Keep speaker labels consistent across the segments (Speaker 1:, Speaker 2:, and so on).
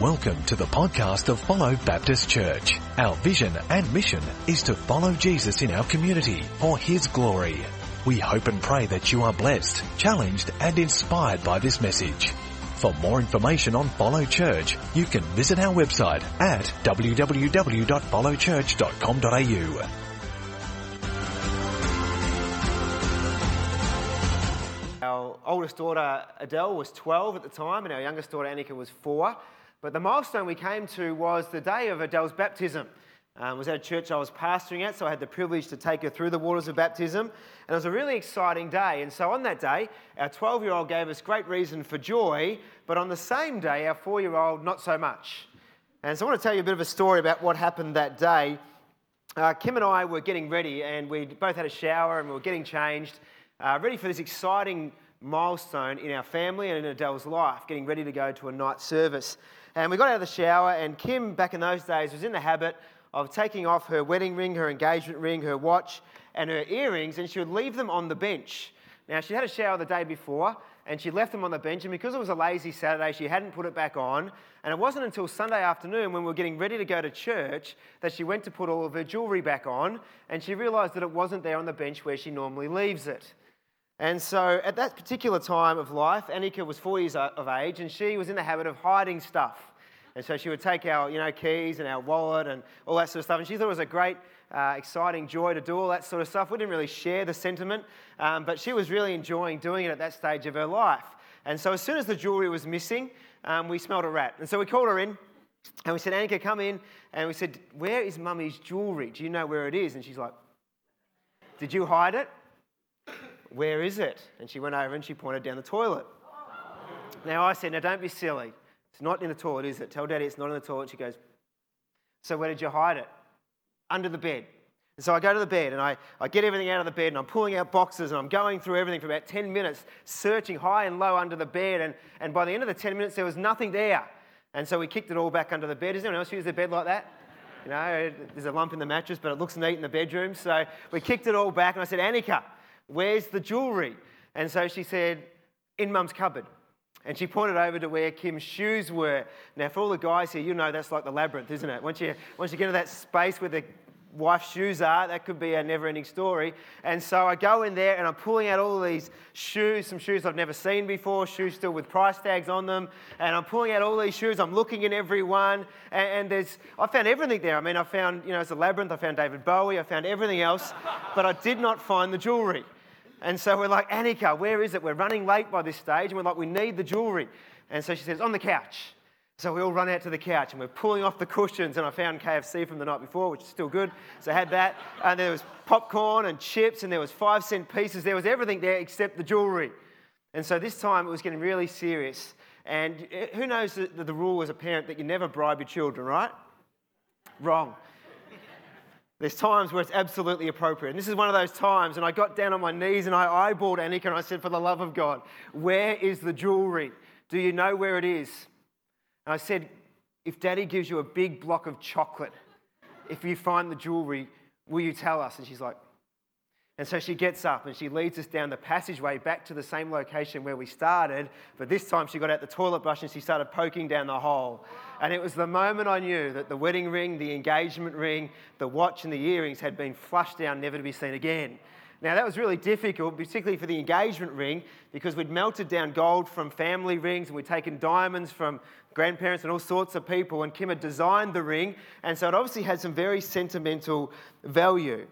Speaker 1: Welcome to the podcast of Follow Baptist Church. Our vision and mission is to follow Jesus in our community for His glory. We hope and pray that you are blessed, challenged and inspired by this message. For more information on Follow Church, you can visit our website at www.followchurch.com.au.
Speaker 2: Our oldest daughter Adele was 12 at the time, and our youngest daughter Annika was four. But the milestone we came to was the day of Adele's baptism. Um, it was at a church I was pastoring at, so I had the privilege to take her through the waters of baptism. And it was a really exciting day. And so on that day, our 12 year old gave us great reason for joy, but on the same day, our four year old, not so much. And so I want to tell you a bit of a story about what happened that day. Uh, Kim and I were getting ready, and we both had a shower and we were getting changed, uh, ready for this exciting milestone in our family and in Adele's life, getting ready to go to a night service. And we got out of the shower, and Kim, back in those days, was in the habit of taking off her wedding ring, her engagement ring, her watch, and her earrings, and she would leave them on the bench. Now, she had a shower the day before, and she left them on the bench, and because it was a lazy Saturday, she hadn't put it back on. And it wasn't until Sunday afternoon, when we were getting ready to go to church, that she went to put all of her jewellery back on, and she realised that it wasn't there on the bench where she normally leaves it. And so at that particular time of life, Annika was four years of age and she was in the habit of hiding stuff. And so she would take our you know, keys and our wallet and all that sort of stuff. And she thought it was a great, uh, exciting joy to do all that sort of stuff. We didn't really share the sentiment, um, but she was really enjoying doing it at that stage of her life. And so as soon as the jewellery was missing, um, we smelled a rat. And so we called her in and we said, Annika, come in. And we said, Where is mummy's jewellery? Do you know where it is? And she's like, Did you hide it? Where is it? And she went over and she pointed down the toilet. Now I said, Now don't be silly. It's not in the toilet, is it? Tell daddy it's not in the toilet. She goes, So where did you hide it? Under the bed. And so I go to the bed and I, I get everything out of the bed and I'm pulling out boxes and I'm going through everything for about 10 minutes, searching high and low under the bed. And, and by the end of the 10 minutes, there was nothing there. And so we kicked it all back under the bed. Does anyone else use their bed like that? You know, there's a lump in the mattress, but it looks neat in the bedroom. So we kicked it all back and I said, Annika, Where's the jewellery? And so she said, In mum's cupboard. And she pointed over to where Kim's shoes were. Now, for all the guys here, you know that's like the labyrinth, isn't it? Once you, once you get into that space where the wife's shoes are, that could be a never ending story. And so I go in there and I'm pulling out all these shoes, some shoes I've never seen before, shoes still with price tags on them. And I'm pulling out all these shoes, I'm looking in every one. And, and there's, I found everything there. I mean, I found, you know, it's a labyrinth, I found David Bowie, I found everything else, but I did not find the jewellery. And so we're like, Annika, where is it? We're running late by this stage, and we're like, we need the jewellery. And so she says, on the couch. So we all run out to the couch and we're pulling off the cushions. And I found KFC from the night before, which is still good. So I had that. And there was popcorn and chips, and there was five cent pieces. There was everything there except the jewellery. And so this time it was getting really serious. And eh, who knows the, the rule as a parent that you never bribe your children, right? Wrong. There's times where it's absolutely appropriate. And this is one of those times, and I got down on my knees and I eyeballed Annika and I said, For the love of God, where is the jewelry? Do you know where it is? And I said, If daddy gives you a big block of chocolate, if you find the jewelry, will you tell us? And she's like, and so she gets up and she leads us down the passageway back to the same location where we started, but this time she got out the toilet brush and she started poking down the hole. And it was the moment I knew that the wedding ring, the engagement ring, the watch, and the earrings had been flushed down, never to be seen again. Now, that was really difficult, particularly for the engagement ring, because we'd melted down gold from family rings and we'd taken diamonds from grandparents and all sorts of people, and Kim had designed the ring, and so it obviously had some very sentimental value.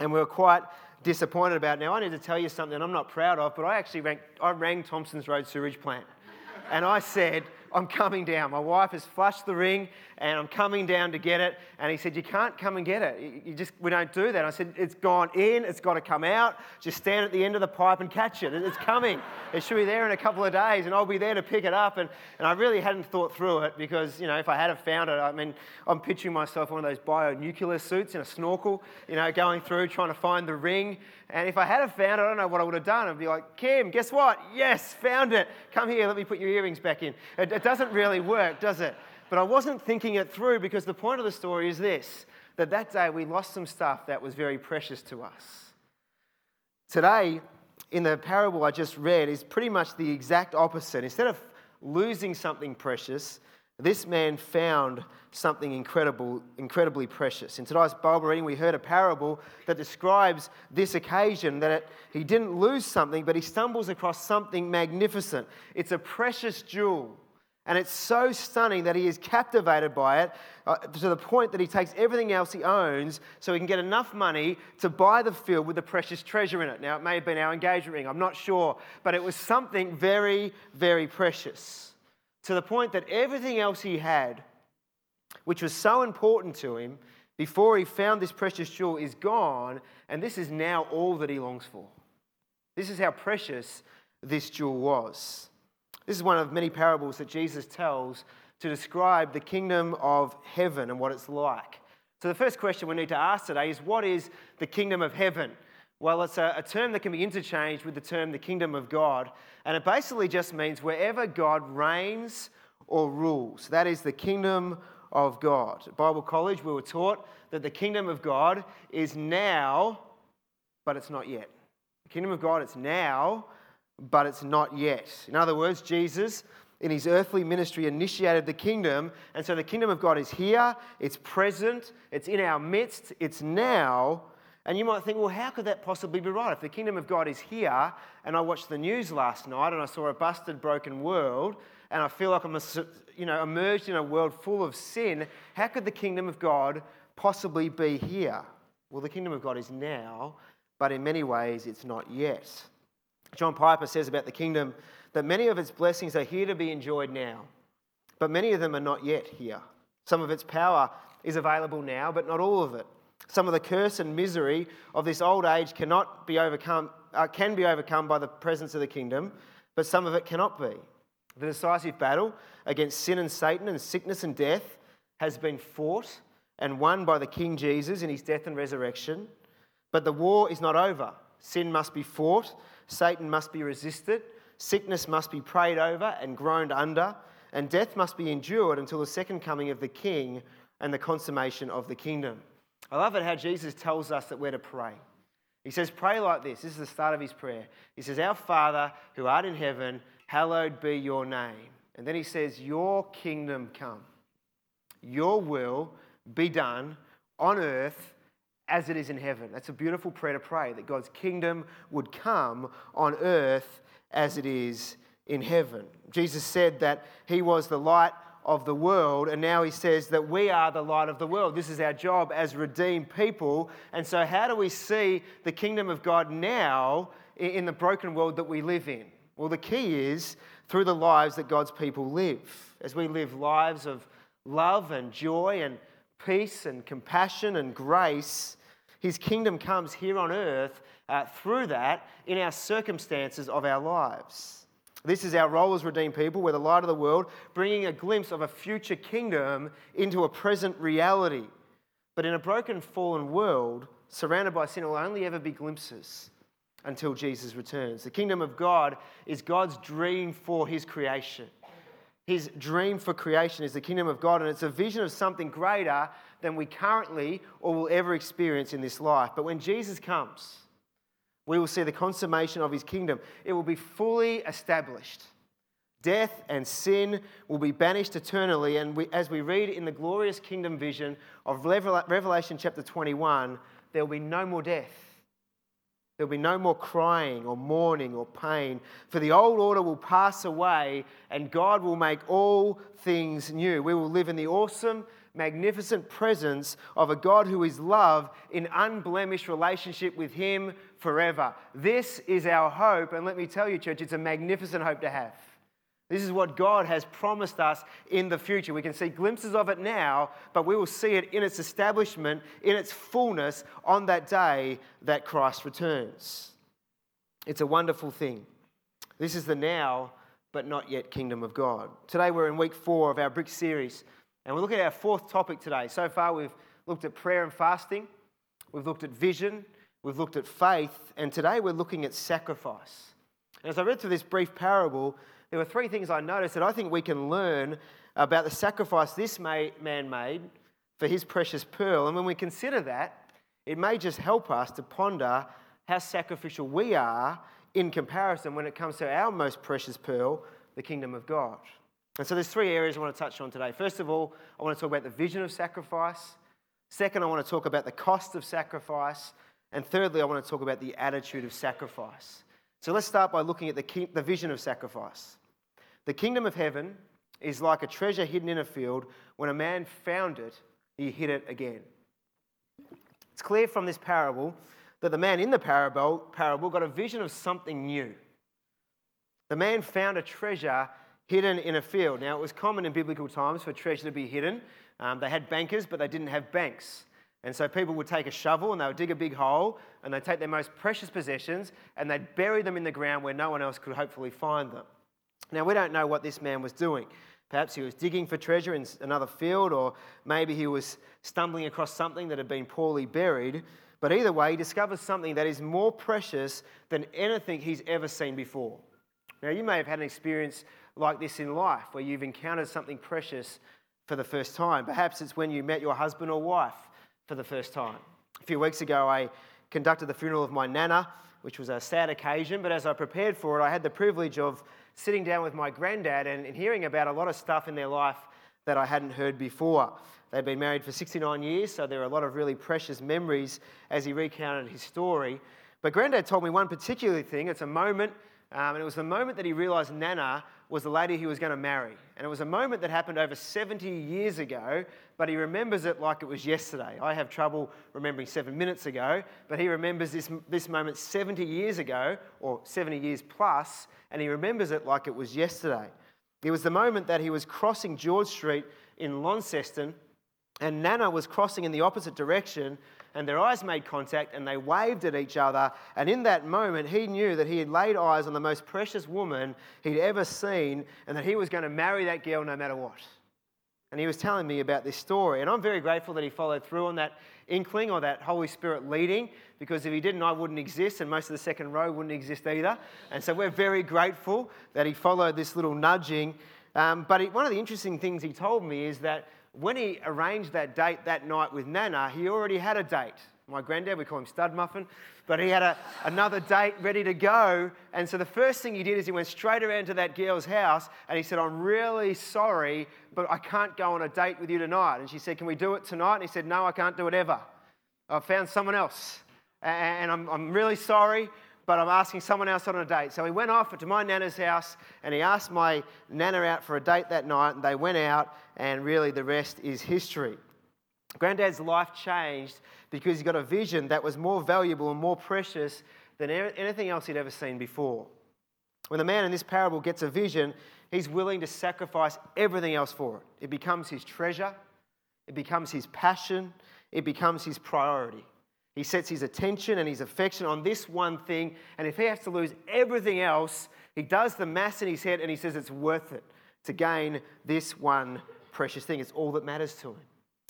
Speaker 2: And we were quite disappointed about. It. Now, I need to tell you something I'm not proud of, but I actually rang, I rang Thompson's Road Sewage Plant. And I said, I'm coming down. My wife has flushed the ring and I'm coming down to get it. And he said, You can't come and get it. You just, we don't do that. I said, It's gone in, it's got to come out. Just stand at the end of the pipe and catch it. It's coming. It should be there in a couple of days and I'll be there to pick it up. And, and I really hadn't thought through it because, you know, if I had have found it, I mean, I'm picturing myself one of those bionuclear suits in a snorkel, you know, going through trying to find the ring. And if I had have found it, I don't know what I would have done. I'd be like, Kim, guess what? Yes, found it. Come here, let me put your earrings back in. It, it doesn't really work, does it? But I wasn't thinking it through because the point of the story is this that that day we lost some stuff that was very precious to us. Today, in the parable I just read, is pretty much the exact opposite. Instead of losing something precious, this man found something incredible, incredibly precious. In today's Bible reading, we heard a parable that describes this occasion that it, he didn't lose something, but he stumbles across something magnificent. It's a precious jewel. And it's so stunning that he is captivated by it uh, to the point that he takes everything else he owns so he can get enough money to buy the field with the precious treasure in it. Now, it may have been our engagement ring, I'm not sure, but it was something very, very precious to the point that everything else he had, which was so important to him before he found this precious jewel, is gone, and this is now all that he longs for. This is how precious this jewel was. This is one of many parables that Jesus tells to describe the kingdom of heaven and what it's like. So, the first question we need to ask today is what is the kingdom of heaven? Well, it's a, a, term that can be interchanged with the term the kingdom of God. And it basically just means wherever God reigns or rules. That is the kingdom of God. At Bible College, we were taught that the kingdom of God is now, but it's not yet. The kingdom of God, it's now, but it's not yet. In other words, Jesus, in his earthly ministry, initiated the kingdom. And so the kingdom of God is here, it's present, it's in our midst, it's now and you might think, well, how could that possibly be right? If the kingdom of God is here, and I watched the news last night and I saw a busted, broken world, and I feel like I'm you know, emerged in a world full of sin, how could the kingdom of God possibly be here? Well, the kingdom of God is now, but in many ways it's not yet. John Piper says about the kingdom that many of its blessings are here to be enjoyed now, but many of them are not yet here. Some of its power is available now, but not all of it. Some of the curse and misery of this old age cannot be overcome, uh, can be overcome by the presence of the kingdom, but some of it cannot be. The decisive battle against sin and Satan and sickness and death has been fought and won by the King Jesus in his death and resurrection. But the war is not over. Sin must be fought, Satan must be resisted, sickness must be prayed over and groaned under, and death must be endured until the second coming of the King and the consummation of the kingdom. I love it how Jesus tells us that we're to pray. He says, Pray like this. This is the start of his prayer. He says, Our Father who art in heaven, hallowed be your name. And then he says, Your kingdom come. Your will be done on earth as it is in heaven. That's a beautiful prayer to pray that God's kingdom would come on earth as it is in heaven. Jesus said that he was the light of the world, and now he says that we are the light of the world. This is our job as redeemed people. And so, how do we see the kingdom of God now in the broken world that we live in? Well, the key is through the lives that God's people live. As we live lives of love and joy and peace and compassion and grace, his kingdom comes here on earth uh, through that in our circumstances of our lives. This is our role as redeemed people. We're the light of the world, bringing a glimpse of a future kingdom into a present reality. But in a broken, fallen world, surrounded by sin, will only ever be glimpses until Jesus returns. The kingdom of God is God's dream for his creation. His dream for creation is the kingdom of God, and it's a vision of something greater than we currently or will ever experience in this life. But when Jesus comes, we will see the consummation of his kingdom. It will be fully established. Death and sin will be banished eternally. And we, as we read in the glorious kingdom vision of Revelation chapter 21, there will be no more death. There will be no more crying or mourning or pain, for the old order will pass away and God will make all things new. We will live in the awesome magnificent presence of a God who is love in unblemished relationship with Him forever. This is our hope, and let me tell you, church, it's a magnificent hope to have. This is what God has promised us in the future. We can see glimpses of it now, but we will see it in its establishment, in its fullness on that day that Christ returns. It's a wonderful thing. This is the now, but not yet kingdom of God. Today we're in week four of our Brick series. And we look at our fourth topic today. So far, we've looked at prayer and fasting, we've looked at vision, we've looked at faith, and today we're looking at sacrifice. And as I read through this brief parable, there were three things I noticed that I think we can learn about the sacrifice this man made for his precious pearl. And when we consider that, it may just help us to ponder how sacrificial we are in comparison when it comes to our most precious pearl, the kingdom of God. And so there's three areas I want to touch on today. First of all, I want to talk about the vision of sacrifice. Second, I want to talk about the cost of sacrifice. And thirdly, I want to talk about the attitude of sacrifice. So let's start by looking at the, the vision of sacrifice. The kingdom of heaven is like a treasure hidden in a field. When a man found it, he hid it again. It's clear from this parable that the man in the parable, parable got a vision of something new. The man found a treasure hidden in a field. Now, it was common in biblical times for treasure to be hidden. Um, they had bankers, but they didn't have banks. And so people would take a shovel and they would dig a big hole and they'd take their most precious possessions and they'd bury them in the ground where no one else could hopefully find them. Now, we don't know what this man was doing. Perhaps he was digging for treasure in another field, or maybe he was stumbling across something that had been poorly buried. But either way, he discovers something that is more precious than anything he's ever seen before. Now, you may have had an experience like this in life where you've encountered something precious for the first time. Perhaps it's when you met your husband or wife for the first time. A few weeks ago, I conducted the funeral of my nana, which was a sad occasion, but as I prepared for it, I had the privilege of sitting down with my granddad and, and hearing about a lot of stuff in their life that I hadn't heard before. They'd been married for 69 years, so there are a lot of really precious memories as he recounted his story. But Granddad told me one particular thing. It's a moment, um, and it was the moment that he realised Nana was the lady he was going to marry. And it was a moment that happened over 70 years ago, but he remembers it like it was yesterday. I have trouble remembering seven minutes ago, but he remembers this, this moment 70 years ago, or 70 years plus, and he remembers it like it was yesterday. It was the moment that he was crossing George Street in Launceston, and Nana was crossing in the opposite direction, and their eyes made contact and they waved at each other. And in that moment, he knew that he had laid eyes on the most precious woman he'd ever seen and that he was going to marry that girl no matter what. And he was telling me about this story. And I'm very grateful that he followed through on that inkling or that Holy Spirit leading, because if he didn't, I wouldn't exist, and most of the second row wouldn't exist either. And so we're very grateful that he followed this little nudging. Um, but he, one of the interesting things he told me is that when he arranged that date that night with Nana, he already had a date. My granddad, we call him Stud Muffin, but he had a, another date ready to go. And so the first thing he did is he went straight around to that girl's house and he said, I'm really sorry, but I can't go on a date with you tonight. And she said, Can we do it tonight? And he said, No, I can't do it ever. I've found someone else. And I'm, I'm really sorry, but I'm asking someone else on a date. So he went off to my nana's house and he asked my nana out for a date that night, and they went out, and really the rest is history. Granddad's life changed because he got a vision that was more valuable and more precious than anything else he'd ever seen before. When the man in this parable gets a vision, he's willing to sacrifice everything else for it. It becomes his treasure, it becomes his passion, it becomes his priority. He sets his attention and his affection on this one thing, and if he has to lose everything else, he does the mass in his head and he says it's worth it to gain this one precious thing. It's all that matters to him.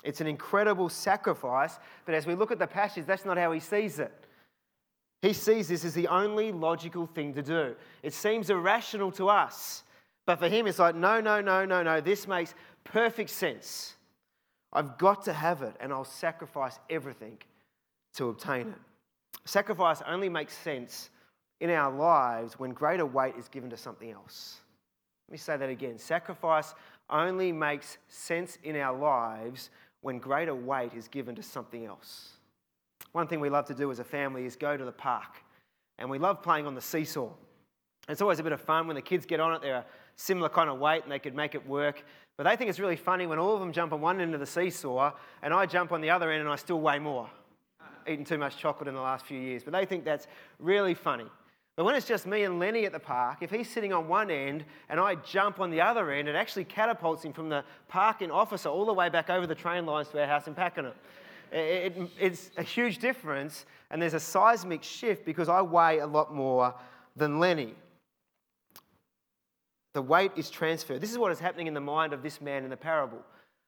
Speaker 2: It's an incredible sacrifice, but as we look at the passage, that's not how he sees it. He sees this as the only logical thing to do. It seems irrational to us, but for him, it's like, no, no, no, no, no, this makes perfect sense. I've got to have it, and I'll sacrifice everything to obtain it. Sacrifice only makes sense in our lives when greater weight is given to something else. Let me say that again. Sacrifice only makes sense in our lives when greater weight is given to something else. One thing we love to do as a family is go to the park, and we love playing on the seesaw. It's always a bit of fun when the kids get on it. They're a similar kind of weight and they could make it work. But they think it's really funny when all of them jump on one end of the seesaw and I jump on the other end and I still weigh more eaten too much chocolate in the last few years, but they think that's really funny. But when it's just me and Lenny at the park, if he's sitting on one end and I jump on the other end, it actually catapults him from the park in Officer all the way back over the train lines to our house in Pakenham. It, it, it's a huge difference, and there's a seismic shift because I weigh a lot more than Lenny. The weight is transferred. This is what is happening in the mind of this man in the parable.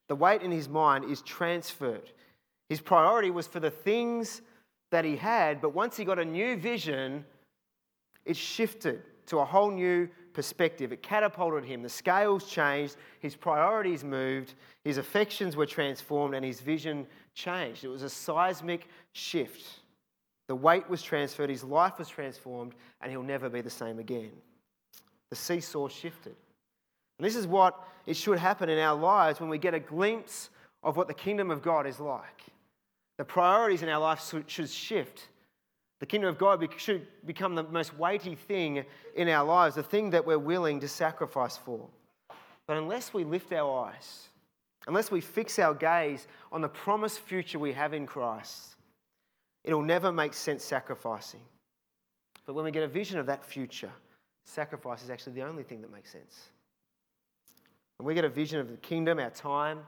Speaker 2: The weight in his mind is transferred. His priority was for the things that he had, but once he got a new vision, it shifted to a whole new perspective. It catapulted him. The scales changed, his priorities moved, his affections were transformed, and his vision changed. It was a seismic shift. The weight was transferred, his life was transformed, and he'll never be the same again. The seesaw shifted. And this is what it should happen in our lives when we get a glimpse of what the kingdom of God is like. The priorities in our life should shift. The kingdom of God should become the most weighty thing in our lives, the thing that we're willing to sacrifice for. But unless we lift our eyes, unless we fix our gaze on the promised future we have in Christ, it'll never make sense sacrificing. But when we get a vision of that future, sacrifice is actually the only thing that makes sense. When we get a vision of the kingdom, our time,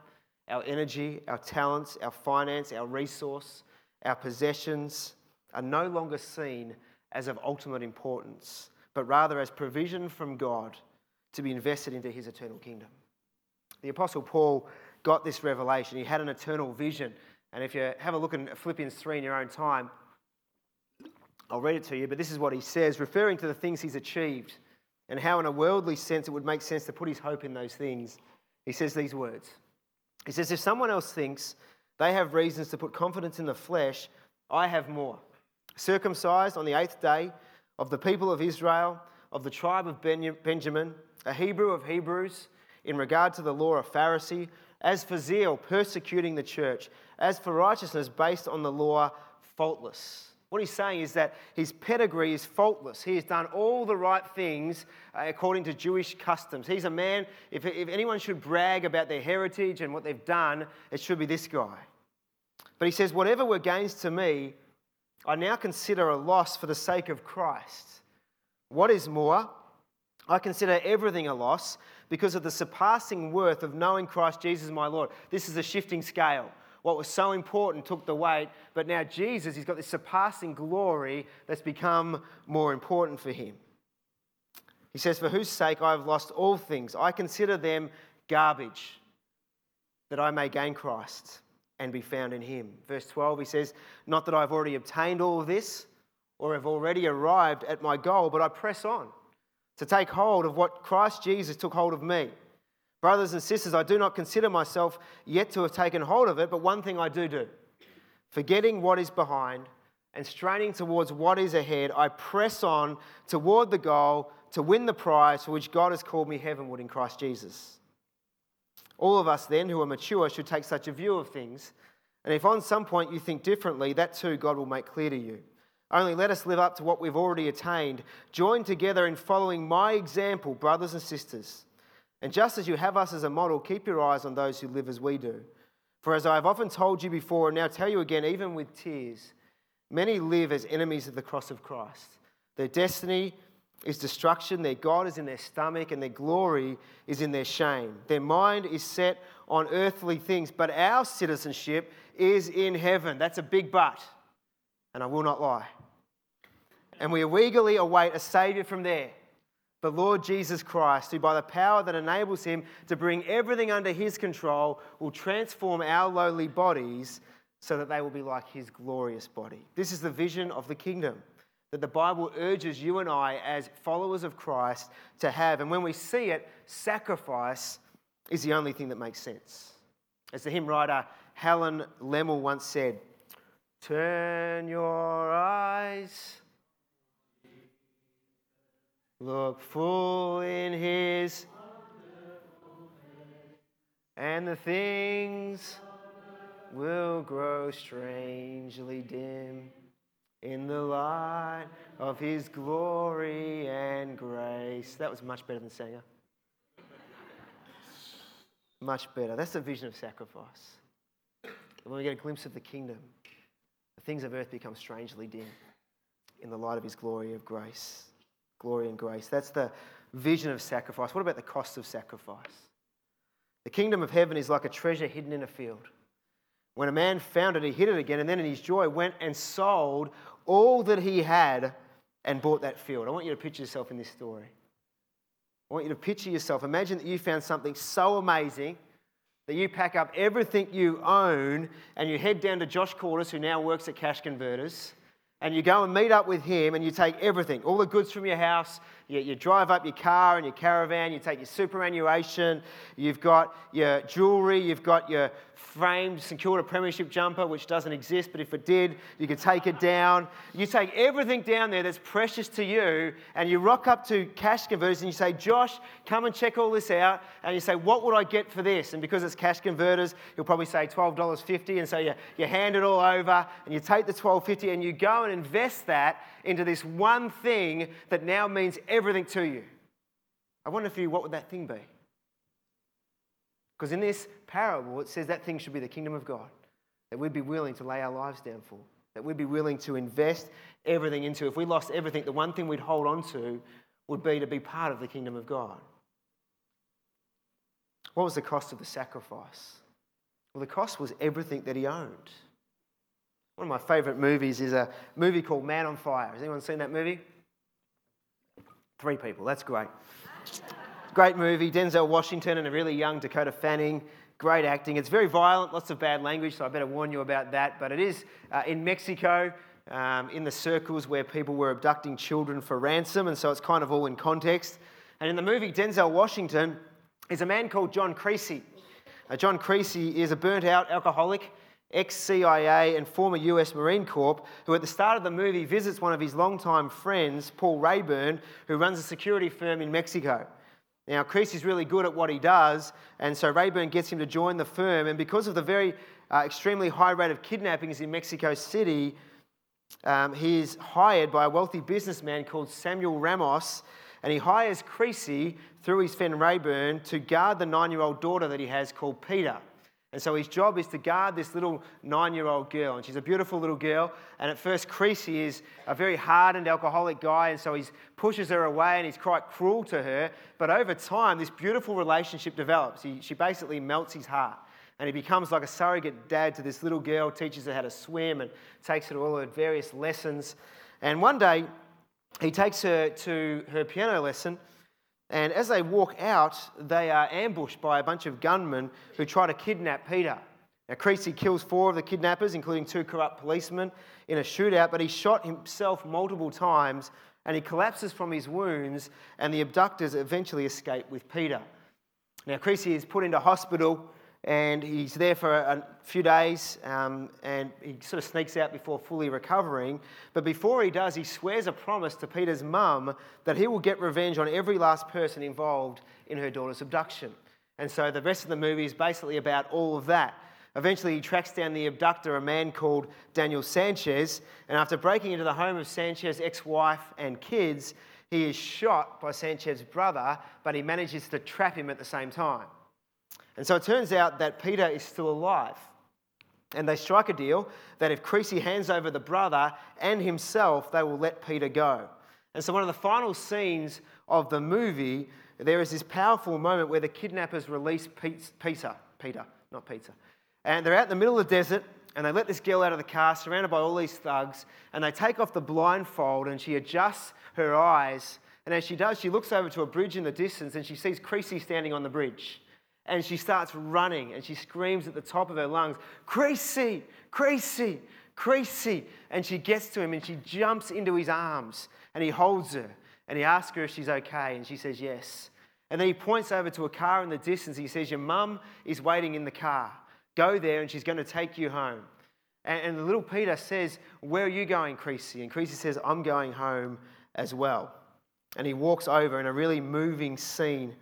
Speaker 2: our energy, our talents, our finance, our resource, our possessions are no longer seen as of ultimate importance, but rather as provision from God to be invested into his eternal kingdom. The Apostle Paul got this revelation. He had an eternal vision. And if you have a look at Philippians 3 in your own time, I'll read it to you, but this is what he says, referring to the things he's achieved and how, in a worldly sense, it would make sense to put his hope in those things. He says these words He says, If someone else thinks they have reasons to put confidence in the flesh, I have more. Circumcised on the eighth day of the people of Israel, of the tribe of Benjamin, a Hebrew of Hebrews, in regard to the law, a Pharisee, as for zeal, persecuting the church, as for righteousness based on the law, faultless. What he's saying is that his pedigree is faultless. He has done all the right things uh, according to Jewish customs. He's a man, if, if anyone should brag about their heritage and what they've done, it should be this guy. But he says, Whatever were gains to me, I now consider a loss for the sake of Christ. What is more, I consider everything a loss because of the surpassing worth of knowing Christ Jesus my Lord. This is a shifting scale. What was so important took the weight, but now Jesus, he's got this surpassing glory that's become more important for him. He says, For whose sake I have lost all things, I consider them garbage, that I may gain Christ and be found in him. Verse 12, he says, Not that I've already obtained all of this or have already arrived at my goal, but I press on to take hold of what Christ Jesus took hold of me. Brothers and sisters, I do not consider myself yet to have taken hold of it, but one thing I do do. Forgetting what is behind and straining towards what is ahead, I press on toward the goal to win the prize for which God has called me heavenward in Christ Jesus. All of us, then, who are mature, should take such a view of things. And if on some point you think differently, that too God will make clear to you. Only let us live up to what we've already attained. Join together in following my example, brothers and sisters. And just as you have us as a model, keep your eyes on those who live as we do. For as I have often told you before, and now tell you again, even with tears, many live as enemies of the cross of Christ. Their destiny is destruction, their God is in their stomach, and their glory is in their shame. Their mind is set on earthly things, but our citizenship is in heaven. That's a big but, and I will not lie and we eagerly await a Saviour from there, the Lord Jesus Christ, who by the power that enables him to bring everything under his control will transform our lowly bodies so that they will be like his glorious body. This is the vision of the kingdom that the Bible urges you and I, as followers of Christ, to have. And when we see it, sacrifice is the only thing that makes sense. As the hymn writer Helen Lemmel once said, Turn your eyes Look full in his and the things will grow strangely dim in the light of his glory and grace. That was much better than Sanger. much better. That's the vision of sacrifice. When we get a glimpse of the kingdom, the things of earth become strangely dim in the light of his glory of grace glory and grace. That's the vision of sacrifice. What about the cost of sacrifice? The kingdom of heaven is like a treasure hidden in a field. When a man found it, he hid it again, and then in his joy went and sold all that he had and bought that field. I want you to picture yourself in this story. I want you to picture yourself. Imagine that you found something so amazing that you pack up everything you own and you head down to Josh Quarters, who now works at Cash Converters, and you go and meet up with him and you take everything, all the goods from your house, you, you drive up your car and your caravan, you take your superannuation, you've got your jewelry, you've got your framed St Kilda Premiership jumper, which doesn't exist, but if it did, you could take it down. You take everything down there that's precious to you, and you rock up to cash converters and you say, Josh, come and check all this out. And you say, What would I get for this? And because it's cash converters, you'll probably say $12.50. And so you, you hand it all over and you take the $12.50 and you go and invest that into this one thing that now means everything to you. I wonder for you, what would that thing be? Because in this parable, it says that thing should be the kingdom of God, that we'd be willing to lay our lives down for, that we'd be willing to invest everything into. If we lost everything, the one thing we'd hold on to would be to be part of the kingdom of God. What was the cost of the sacrifice? Well, the cost was everything that he owned. One of my favourite movies is a movie called Man on Fire. Has anyone seen that movie? Three people, that's great. Great movie, Denzel Washington and a really young Dakota Fanning. Great acting. It's very violent, lots of bad language, so I better warn you about that. But it is uh, in Mexico, um, in the circles where people were abducting children for ransom, and so it's kind of all in context. And in the movie, Denzel Washington is a man called John Creasy. Uh, John Creasy is a burnt out alcoholic, ex CIA, and former US Marine Corps, who at the start of the movie visits one of his longtime friends, Paul Rayburn, who runs a security firm in Mexico. Now, Creasy is really good at what he does, and so Rayburn gets him to join the firm. And because of the very uh, extremely high rate of kidnappings in Mexico City, um, he is hired by a wealthy businessman called Samuel Ramos, and he hires Creasy through his friend Rayburn to guard the nine year old daughter that he has called Pita. And so his job is to guard this little nine year old girl. And she's a beautiful little girl. And at first, Creasy is a very hardened alcoholic guy. And so he pushes her away and he's quite cruel to her. But over time, this beautiful relationship develops. He, she basically melts his heart. And he becomes like a surrogate dad to this little girl, teaches her how to swim and takes her to all her various lessons. And one day, he takes her to her piano lesson. And as they walk out, they are ambushed by a bunch of gunmen who try to kidnap Pita. Now, Creasy kills four of the kidnappers, including two corrupt policemen, in a shootout, but he shot himself multiple times and he collapses from his wounds, and the abductors eventually escape with Pita. Now, Creasy is put into hospital and he's there for a few days um, and he sort of sneaks out before fully recovering. But before he does, he swears a promise to Pita's mum that he will get revenge on every last person involved in her daughter's abduction. And so the rest of the movie is basically about all of that. Eventually, he tracks down the abductor, a man called Daniel Sanchez, and after breaking into the home of Sanchez's ex wife and kids, he is shot by Sanchez's brother, but he manages to trap him at the same time. And so it turns out that Pita is still alive. And they strike a deal that if Creasy hands over the brother and himself, they will let Pita go. And so, one of the final scenes of the movie, there is this powerful moment where the kidnappers release Peter, Peter, not Peter. And they're out in the middle of the desert, and they let this girl out of the car, surrounded by all these thugs, and they take off the blindfold, and she adjusts her eyes. And as she does, she looks over to a bridge in the distance, and she sees Creasy standing on the bridge. And she starts running and she screams at the top of her lungs, Creasy, Creasy, Creasy. And she gets to him and she jumps into his arms and he holds her and he asks her if she's okay and she says yes. And then he points over to a car in the distance. He says, Your mum is waiting in the car. Go there and she's going to take you home. And, the little Pita says, Where are you going, Creasy? And Creasy says, I'm going home as well. And he walks over in a really moving scene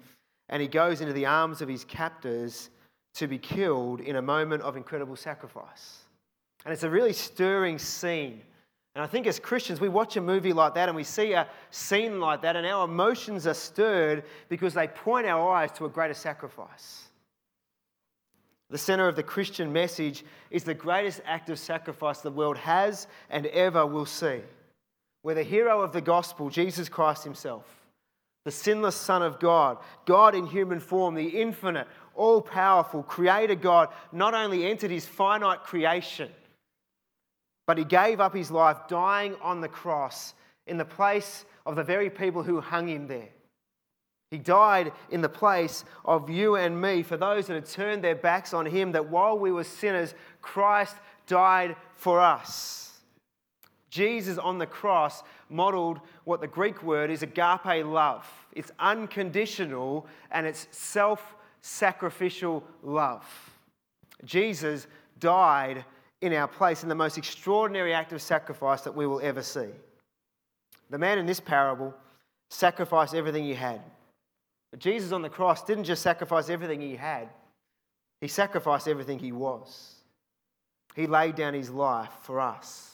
Speaker 2: and he goes into the arms of his captors to be killed in a moment of incredible sacrifice. And it's a really stirring scene. And I think as Christians, we watch a movie like that and we see a scene like that, and our emotions are stirred because they point our eyes to a greater sacrifice. The center of the Christian message is the greatest act of sacrifice the world has and ever will see. Where the hero of the gospel, Jesus Christ Himself, the sinless Son of God, God in human form, the infinite, all powerful Creator God, not only entered his finite creation, but he gave up his life dying on the cross in the place of the very people who hung him there. He died in the place of you and me for those that had turned their backs on him, that while we were sinners, Christ died for us. Jesus on the cross modeled what the Greek word is agape love. It's unconditional and it's self sacrificial love. Jesus died in our place in the most extraordinary act of sacrifice that we will ever see. The man in this parable sacrificed everything he had. But Jesus on the cross didn't just sacrifice everything he had, he sacrificed everything he was. He laid down his life for us.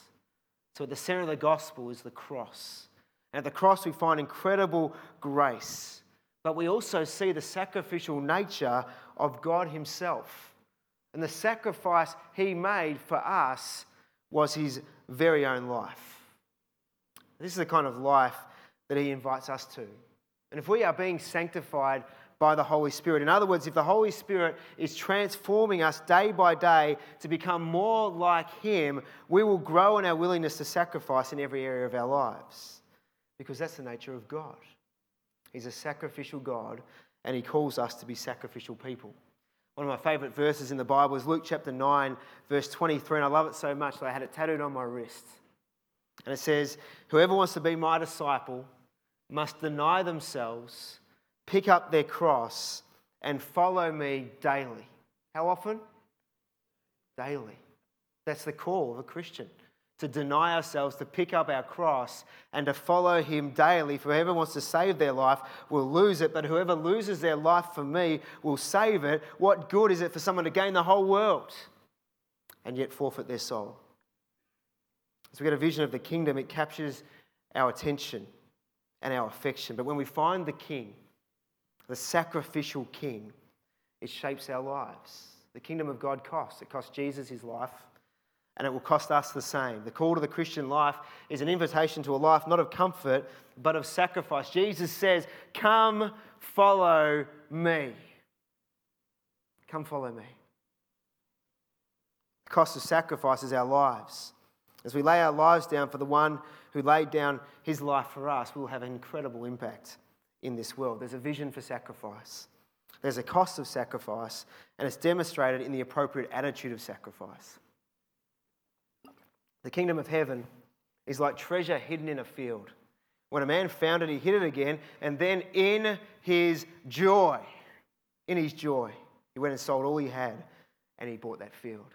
Speaker 2: So at the center of the gospel is the cross. At the cross, we find incredible grace. But we also see the sacrificial nature of God Himself. And the sacrifice He made for us was His very own life. This is the kind of life that He invites us to. And if we are being sanctified by the Holy Spirit, in other words, if the Holy Spirit is transforming us day by day to become more like Him, we will grow in our willingness to sacrifice in every area of our lives. Because that's the nature of God. He's a sacrificial God, and He calls us to be sacrificial people. One of my favourite verses in the Bible is Luke chapter 9, verse 23, and I love it so much that I had it tattooed on my wrist. And it says, Whoever wants to be my disciple must deny themselves, pick up their cross, and follow me daily. How often? Daily. That's the call of a Christian to deny ourselves, to pick up our cross, and to follow Him daily. For whoever wants to save their life will lose it, but whoever loses their life for me will save it. What good is it for someone to gain the whole world and yet forfeit their soul? As we get a vision of the kingdom, it captures our attention and our affection. But when we find the King, the sacrificial King, it shapes our lives. The kingdom of God costs. It cost Jesus his life, and it will cost us the same. The call to the Christian life is an invitation to a life not of comfort, but of sacrifice. Jesus says, Come follow me. Come follow me. The cost of sacrifice is our lives. As we lay our lives down for the one who laid down his life for us, we will have an incredible impact in this world. There's a vision for sacrifice, there's a cost of sacrifice, and it's demonstrated in the appropriate attitude of sacrifice. The kingdom of heaven is like treasure hidden in a field. When a man found it, he hid it again, and then in his joy, in his joy, he went and sold all he had and he bought that field.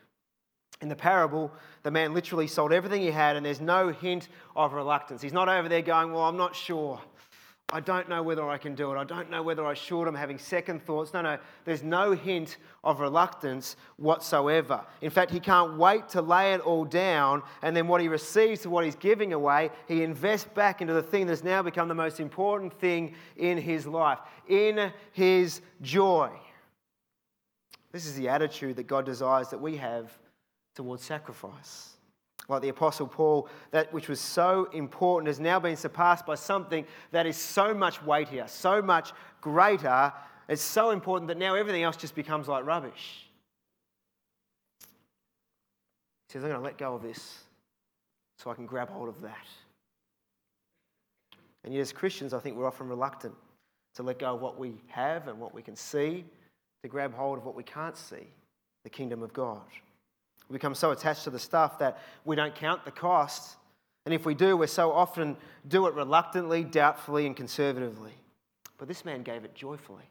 Speaker 2: In the parable, the man literally sold everything he had, and there's no hint of reluctance. He's not over there going, Well, I'm not sure. I don't know whether I can do it. I don't know whether I should. I'm having second thoughts. No, no, there's no hint of reluctance whatsoever. In fact, he can't wait to lay it all down, and then what he receives to what he's giving away, he invests back into the thing that's now become the most important thing in his life, in his joy. This is the attitude that God desires that we have towards sacrifice. Like the Apostle Paul, that which was so important has now been surpassed by something that is so much weightier, so much greater. It's so important that now everything else just becomes like rubbish. He says, I'm going to let go of this so I can grab hold of that. And yet, as Christians, I think we're often reluctant to let go of what we have and what we can see, to grab hold of what we can't see the kingdom of God. We become so attached to the stuff that we don't count the cost. And if we do, we so often do it reluctantly, doubtfully, and conservatively. But this man gave it joyfully.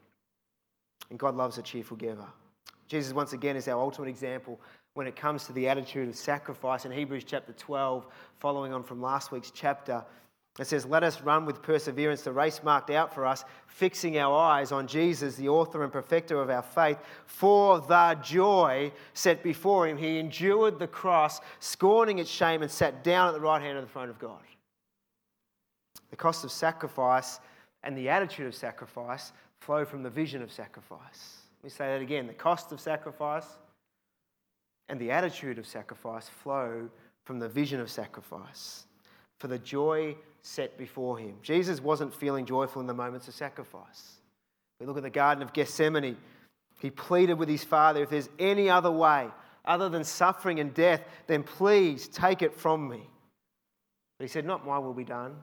Speaker 2: And God loves a cheerful giver. Jesus, once again, is our ultimate example when it comes to the attitude of sacrifice in Hebrews chapter 12, following on from last week's chapter. It says, Let us run with perseverance the race marked out for us, fixing our eyes on Jesus, the author and perfecter of our faith. For the joy set before him, he endured the cross, scorning its shame, and sat down at the right hand of the throne of God. The cost of sacrifice and the attitude of sacrifice flow from the vision of sacrifice. Let me say that again. The cost of sacrifice and the attitude of sacrifice flow from the vision of sacrifice. For the joy set before him. Jesus wasn't feeling joyful in the moments of sacrifice. We look at the Garden of Gethsemane. He pleaded with his Father, if there's any other way other than suffering and death, then please take it from me. But he said, Not my will be done,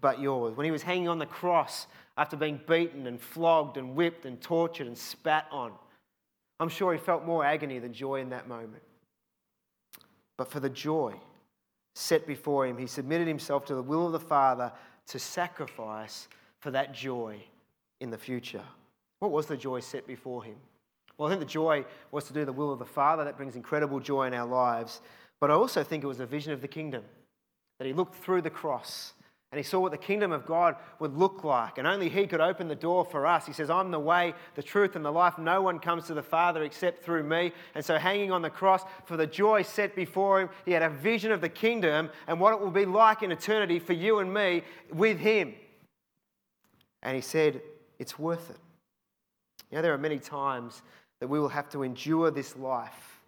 Speaker 2: but yours. When he was hanging on the cross after being beaten and flogged and whipped and tortured and spat on, I'm sure he felt more agony than joy in that moment. But for the joy set before him, he submitted himself to the will of the Father to sacrifice for that joy in the future. What was the joy set before him? Well, I think the joy was to do the will of the Father. That brings incredible joy in our lives. But I also think it was a vision of the kingdom, that he looked through the cross and he saw what the kingdom of God would look like. And only he could open the door for us. He says, I'm the way, the truth, and the life. No one comes to the Father except through me. And so, hanging on the cross for the joy set before him, he had a vision of the kingdom and what it will be like in eternity for you and me with him. And he said, It's worth it. You know, there are many times that we will have to endure this life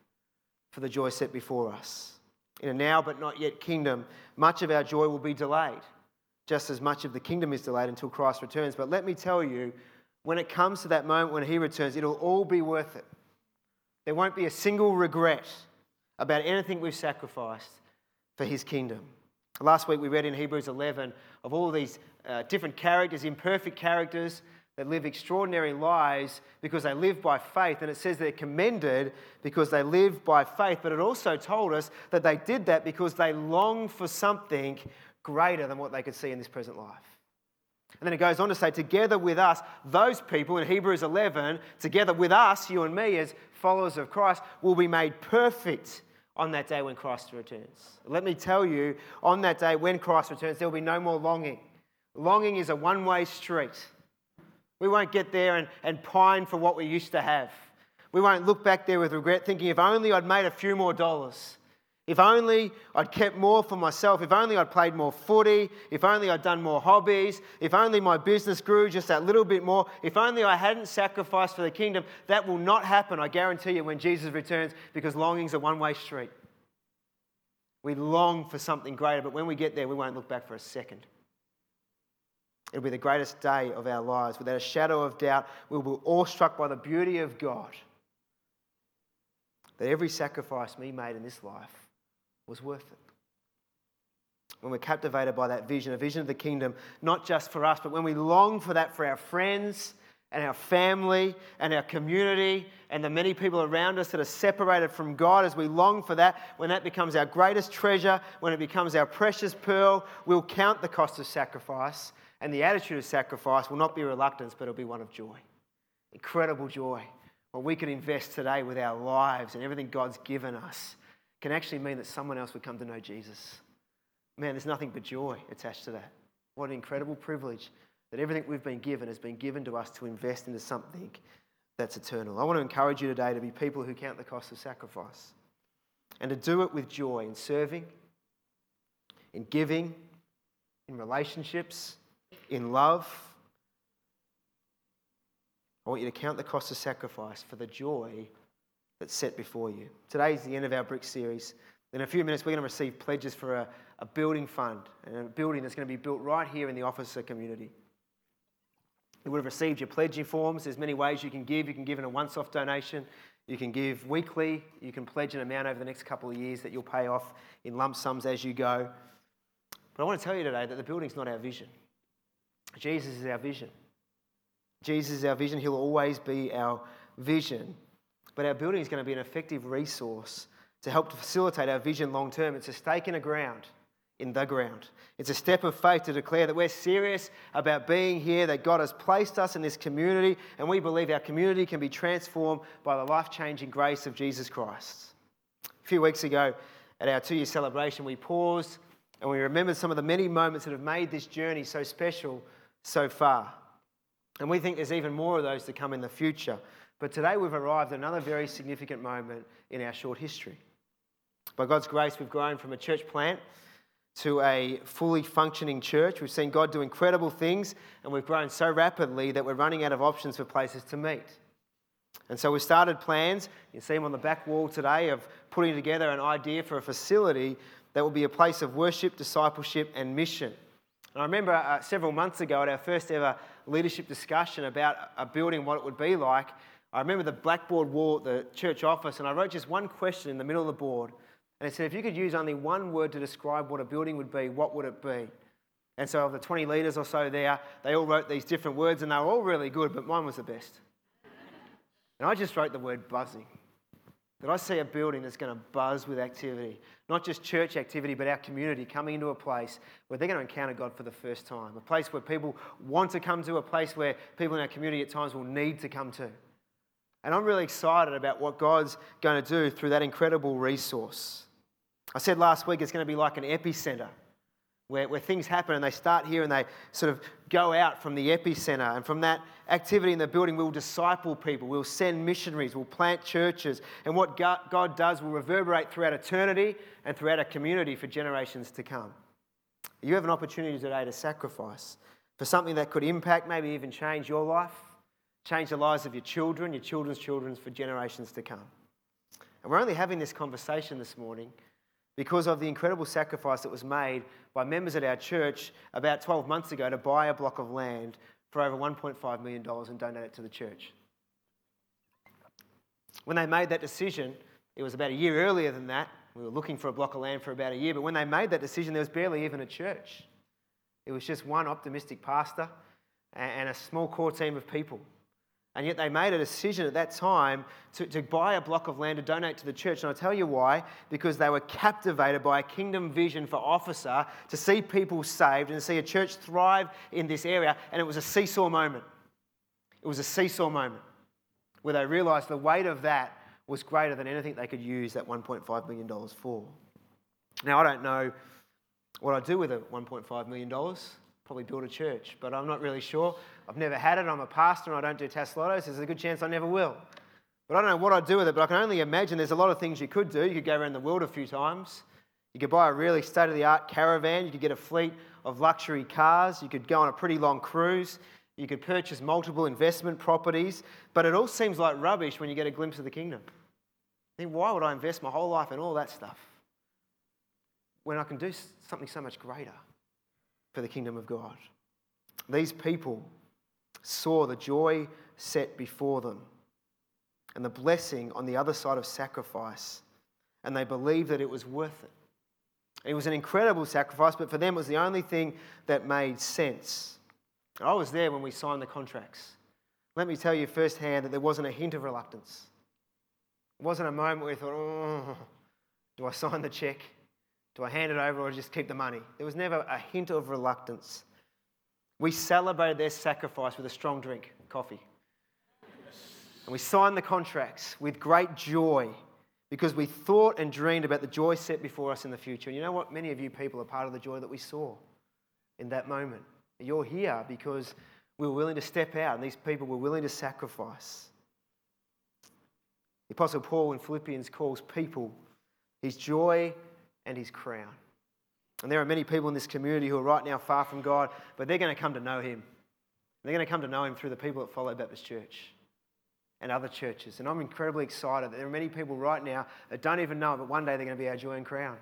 Speaker 2: for the joy set before us. In a now but not yet kingdom, much of our joy will be delayed just as much of the kingdom is delayed until Christ returns. But let me tell you, when it comes to that moment when he returns, it'll all be worth it. There won't be a single regret about anything we've sacrificed for his kingdom. Last week we read in Hebrews 11 of all these uh, different characters, imperfect characters that live extraordinary lives because they live by faith. And it says they're commended because they live by faith. But it also told us that they did that because they longed for something greater than what they could see in this present life. And then it goes on to say, together with us, those people in Hebrews 11, together with us, you and me, as followers of Christ, will be made perfect on that day when Christ returns. Let me tell you, on that day when Christ returns, there will be no more longing. Longing is a one way street. We won't get there and, and pine for what we used to have. We won't look back there with regret, thinking, if only I'd made a few more dollars. If only I'd kept more for myself, if only I'd played more footy, if only I'd done more hobbies, if only my business grew just that little bit more, if only I hadn't sacrificed for the kingdom, that will not happen, I guarantee you, when Jesus returns, because longing's a one way street. We long for something greater, but when we get there, we won't look back for a second. It'll be the greatest day of our lives. Without a shadow of doubt, we will be awestruck by the beauty of God. That every sacrifice me made in this life was worth it. When we're captivated by that vision, a vision of the kingdom, not just for us, but when we long for that for our friends and our family and our community and the many people around us that are separated from God, as we long for that, when that becomes our greatest treasure, when it becomes our precious pearl, we'll count the cost of sacrifice. And the attitude of sacrifice will not be reluctance, but it'll be one of joy. Incredible joy. What we can invest today with our lives and everything God's given us can actually mean that someone else would come to know Jesus. Man, there's nothing but joy attached to that. What an incredible privilege that everything we've been given has been given to us to invest into something that's eternal. I want to encourage you today to be people who count the cost of sacrifice and to do it with joy in serving, in giving, in relationships, in love. I want you to count the cost of sacrifice for the joy that's set before you. Today is the end of our brick series. In a few minutes, we're going to receive pledges for a, a building fund, and a building that's going to be built right here in the officer community. You would have received your pledging forms. There's many ways you can give. You can give in a once off donation. You can give weekly. You can pledge an amount over the next couple of years that you'll pay off in lump sums as you go. But I want to tell you today that the building's not our vision. Jesus is our vision. Jesus is our vision. He'll always be our vision. But our building is going to be an effective resource to help to facilitate our vision long term. It's a stake in the ground, in the ground. It's a step of faith to declare that we're serious about being here, that God has placed us in this community, and we believe our community can be transformed by the life changing grace of Jesus Christ. A few weeks ago, at our two year celebration, we paused and we remembered some of the many moments that have made this journey so special so far. And we think there's even more of those to come in the future. But today we've arrived at another very significant moment in our short history. By God's grace, we've grown from a church plant to a fully functioning church. We've seen God do incredible things, and we've grown so rapidly that we're running out of options for places to meet. And so we started plans, you see them on the back wall today, of putting together an idea for a facility that will be a place of worship, discipleship, and mission. And I remember uh, several months ago at our first ever leadership discussion about a building, what it would be like, I remember the blackboard wall at the church office, and I wrote just one question in the middle of the board. And it said, if you could use only one word to describe what a building would be, what would it be? And so, of the 20 leaders or so there, they all wrote these different words, and they were all really good, but mine was the best. And I just wrote the word buzzing. That I see a building that's going to buzz with activity. Not just church activity, but our community coming into a place where they're going to encounter God for the first time. A place where people want to come to, a place where people in our community at times will need to come to. And I'm really excited about what God's going to do through that incredible resource. I said last week it's going to be like an epicenter where, where things happen and they start here and they sort of go out from the epicenter. And from that activity in the building, we'll disciple people, we'll send missionaries, we'll plant churches. And what God does will reverberate throughout eternity and throughout a community for generations to come. You have an opportunity today to sacrifice for something that could impact, maybe even change your life, change the lives of your children, your children's children for generations to come. And we're only having this conversation this morning because of the incredible sacrifice that was made by members at our church about 12 months ago to buy a block of land for over $1.5 million and donate it to the church. When they made that decision, it was about a year earlier than that. We were looking for a block of land for about a year, but when they made that decision, there was barely even a church. It was just one optimistic pastor and a small core team of people. And yet they made a decision at that time to, to buy a block of land to donate to the church. And I'll tell you why. Because they were captivated by a kingdom vision for Officer to see people saved and to see a church thrive in this area. And it was a seesaw moment. It was a seesaw moment where they realized the weight of that was greater than anything they could use that $1.5 million for. Now, I don't know what I'd do with the $1.5 million probably build a church, but I'm not really sure. I've never had it. I'm a pastor and I don't do Tattslottos. There's a good chance I never will. But I don't know what I'd do with it, but I can only imagine there's a lot of things you could do. You could go around the world a few times. You could buy a really state of the art caravan. You could get a fleet of luxury cars. You could go on a pretty long cruise. You could purchase multiple investment properties. But it all seems like rubbish when you get a glimpse of the kingdom. I think, why would I invest my whole life in all that stuff when I can do something so much greater? for the kingdom of God. These people saw the joy set before them and the blessing on the other side of sacrifice, and they believed that it was worth it. It was an incredible sacrifice, but for them it was the only thing that made sense. I was there when we signed the contracts. Let me tell you firsthand that there wasn't a hint of reluctance. It wasn't a moment where we thought, oh, do I sign the check? Do I hand it over or just keep the money? There was never a hint of reluctance. We celebrated their sacrifice with a strong drink, coffee. And we signed the contracts with great joy because we thought and dreamed about the joy set before us in the future. And you know what? Many of you people are part of the joy that we saw in that moment. You're here because we were willing to step out and these people were willing to sacrifice. The Apostle Paul in Philippians calls people his joy and his crown. And there are many people in this community who are right now far from God, but they're going to come to know him. They're going to come to know him through the people that follow Baptist Church and other churches. And I'm incredibly excited that there are many people right now that don't even know but one day they're going to be our joy and crown.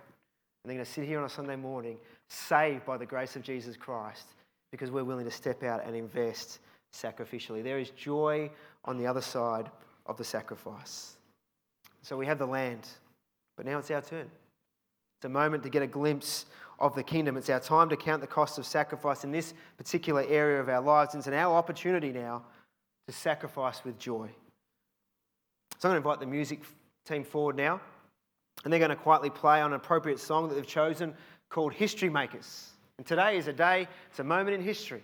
Speaker 2: And they're going to sit here on a Sunday morning, saved by the grace of Jesus Christ, because we're willing to step out and invest sacrificially. There is joy on the other side of the sacrifice. So we have the land, but now it's our turn. It's a moment to get a glimpse of the kingdom. It's our time to count the cost of sacrifice in this particular area of our lives. And it's our opportunity now to sacrifice with joy. So I'm going to invite the music team forward now. And they're going to quietly play on an appropriate song that they've chosen called History Makers. And today is a day, it's a moment in history.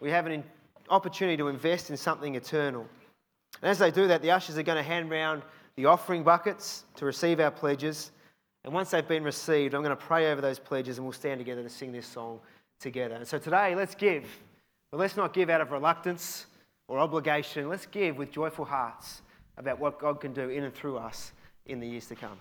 Speaker 2: We have an opportunity to invest in something eternal. And as they do that, the ushers are going to hand round the offering buckets to receive our pledges. And once they've been received, I'm going to pray over those pledges and we'll stand together to sing this song together. And so today, let's give. But let's not give out of reluctance or obligation. Let's give with joyful hearts about what God can do in and through us in the years to come.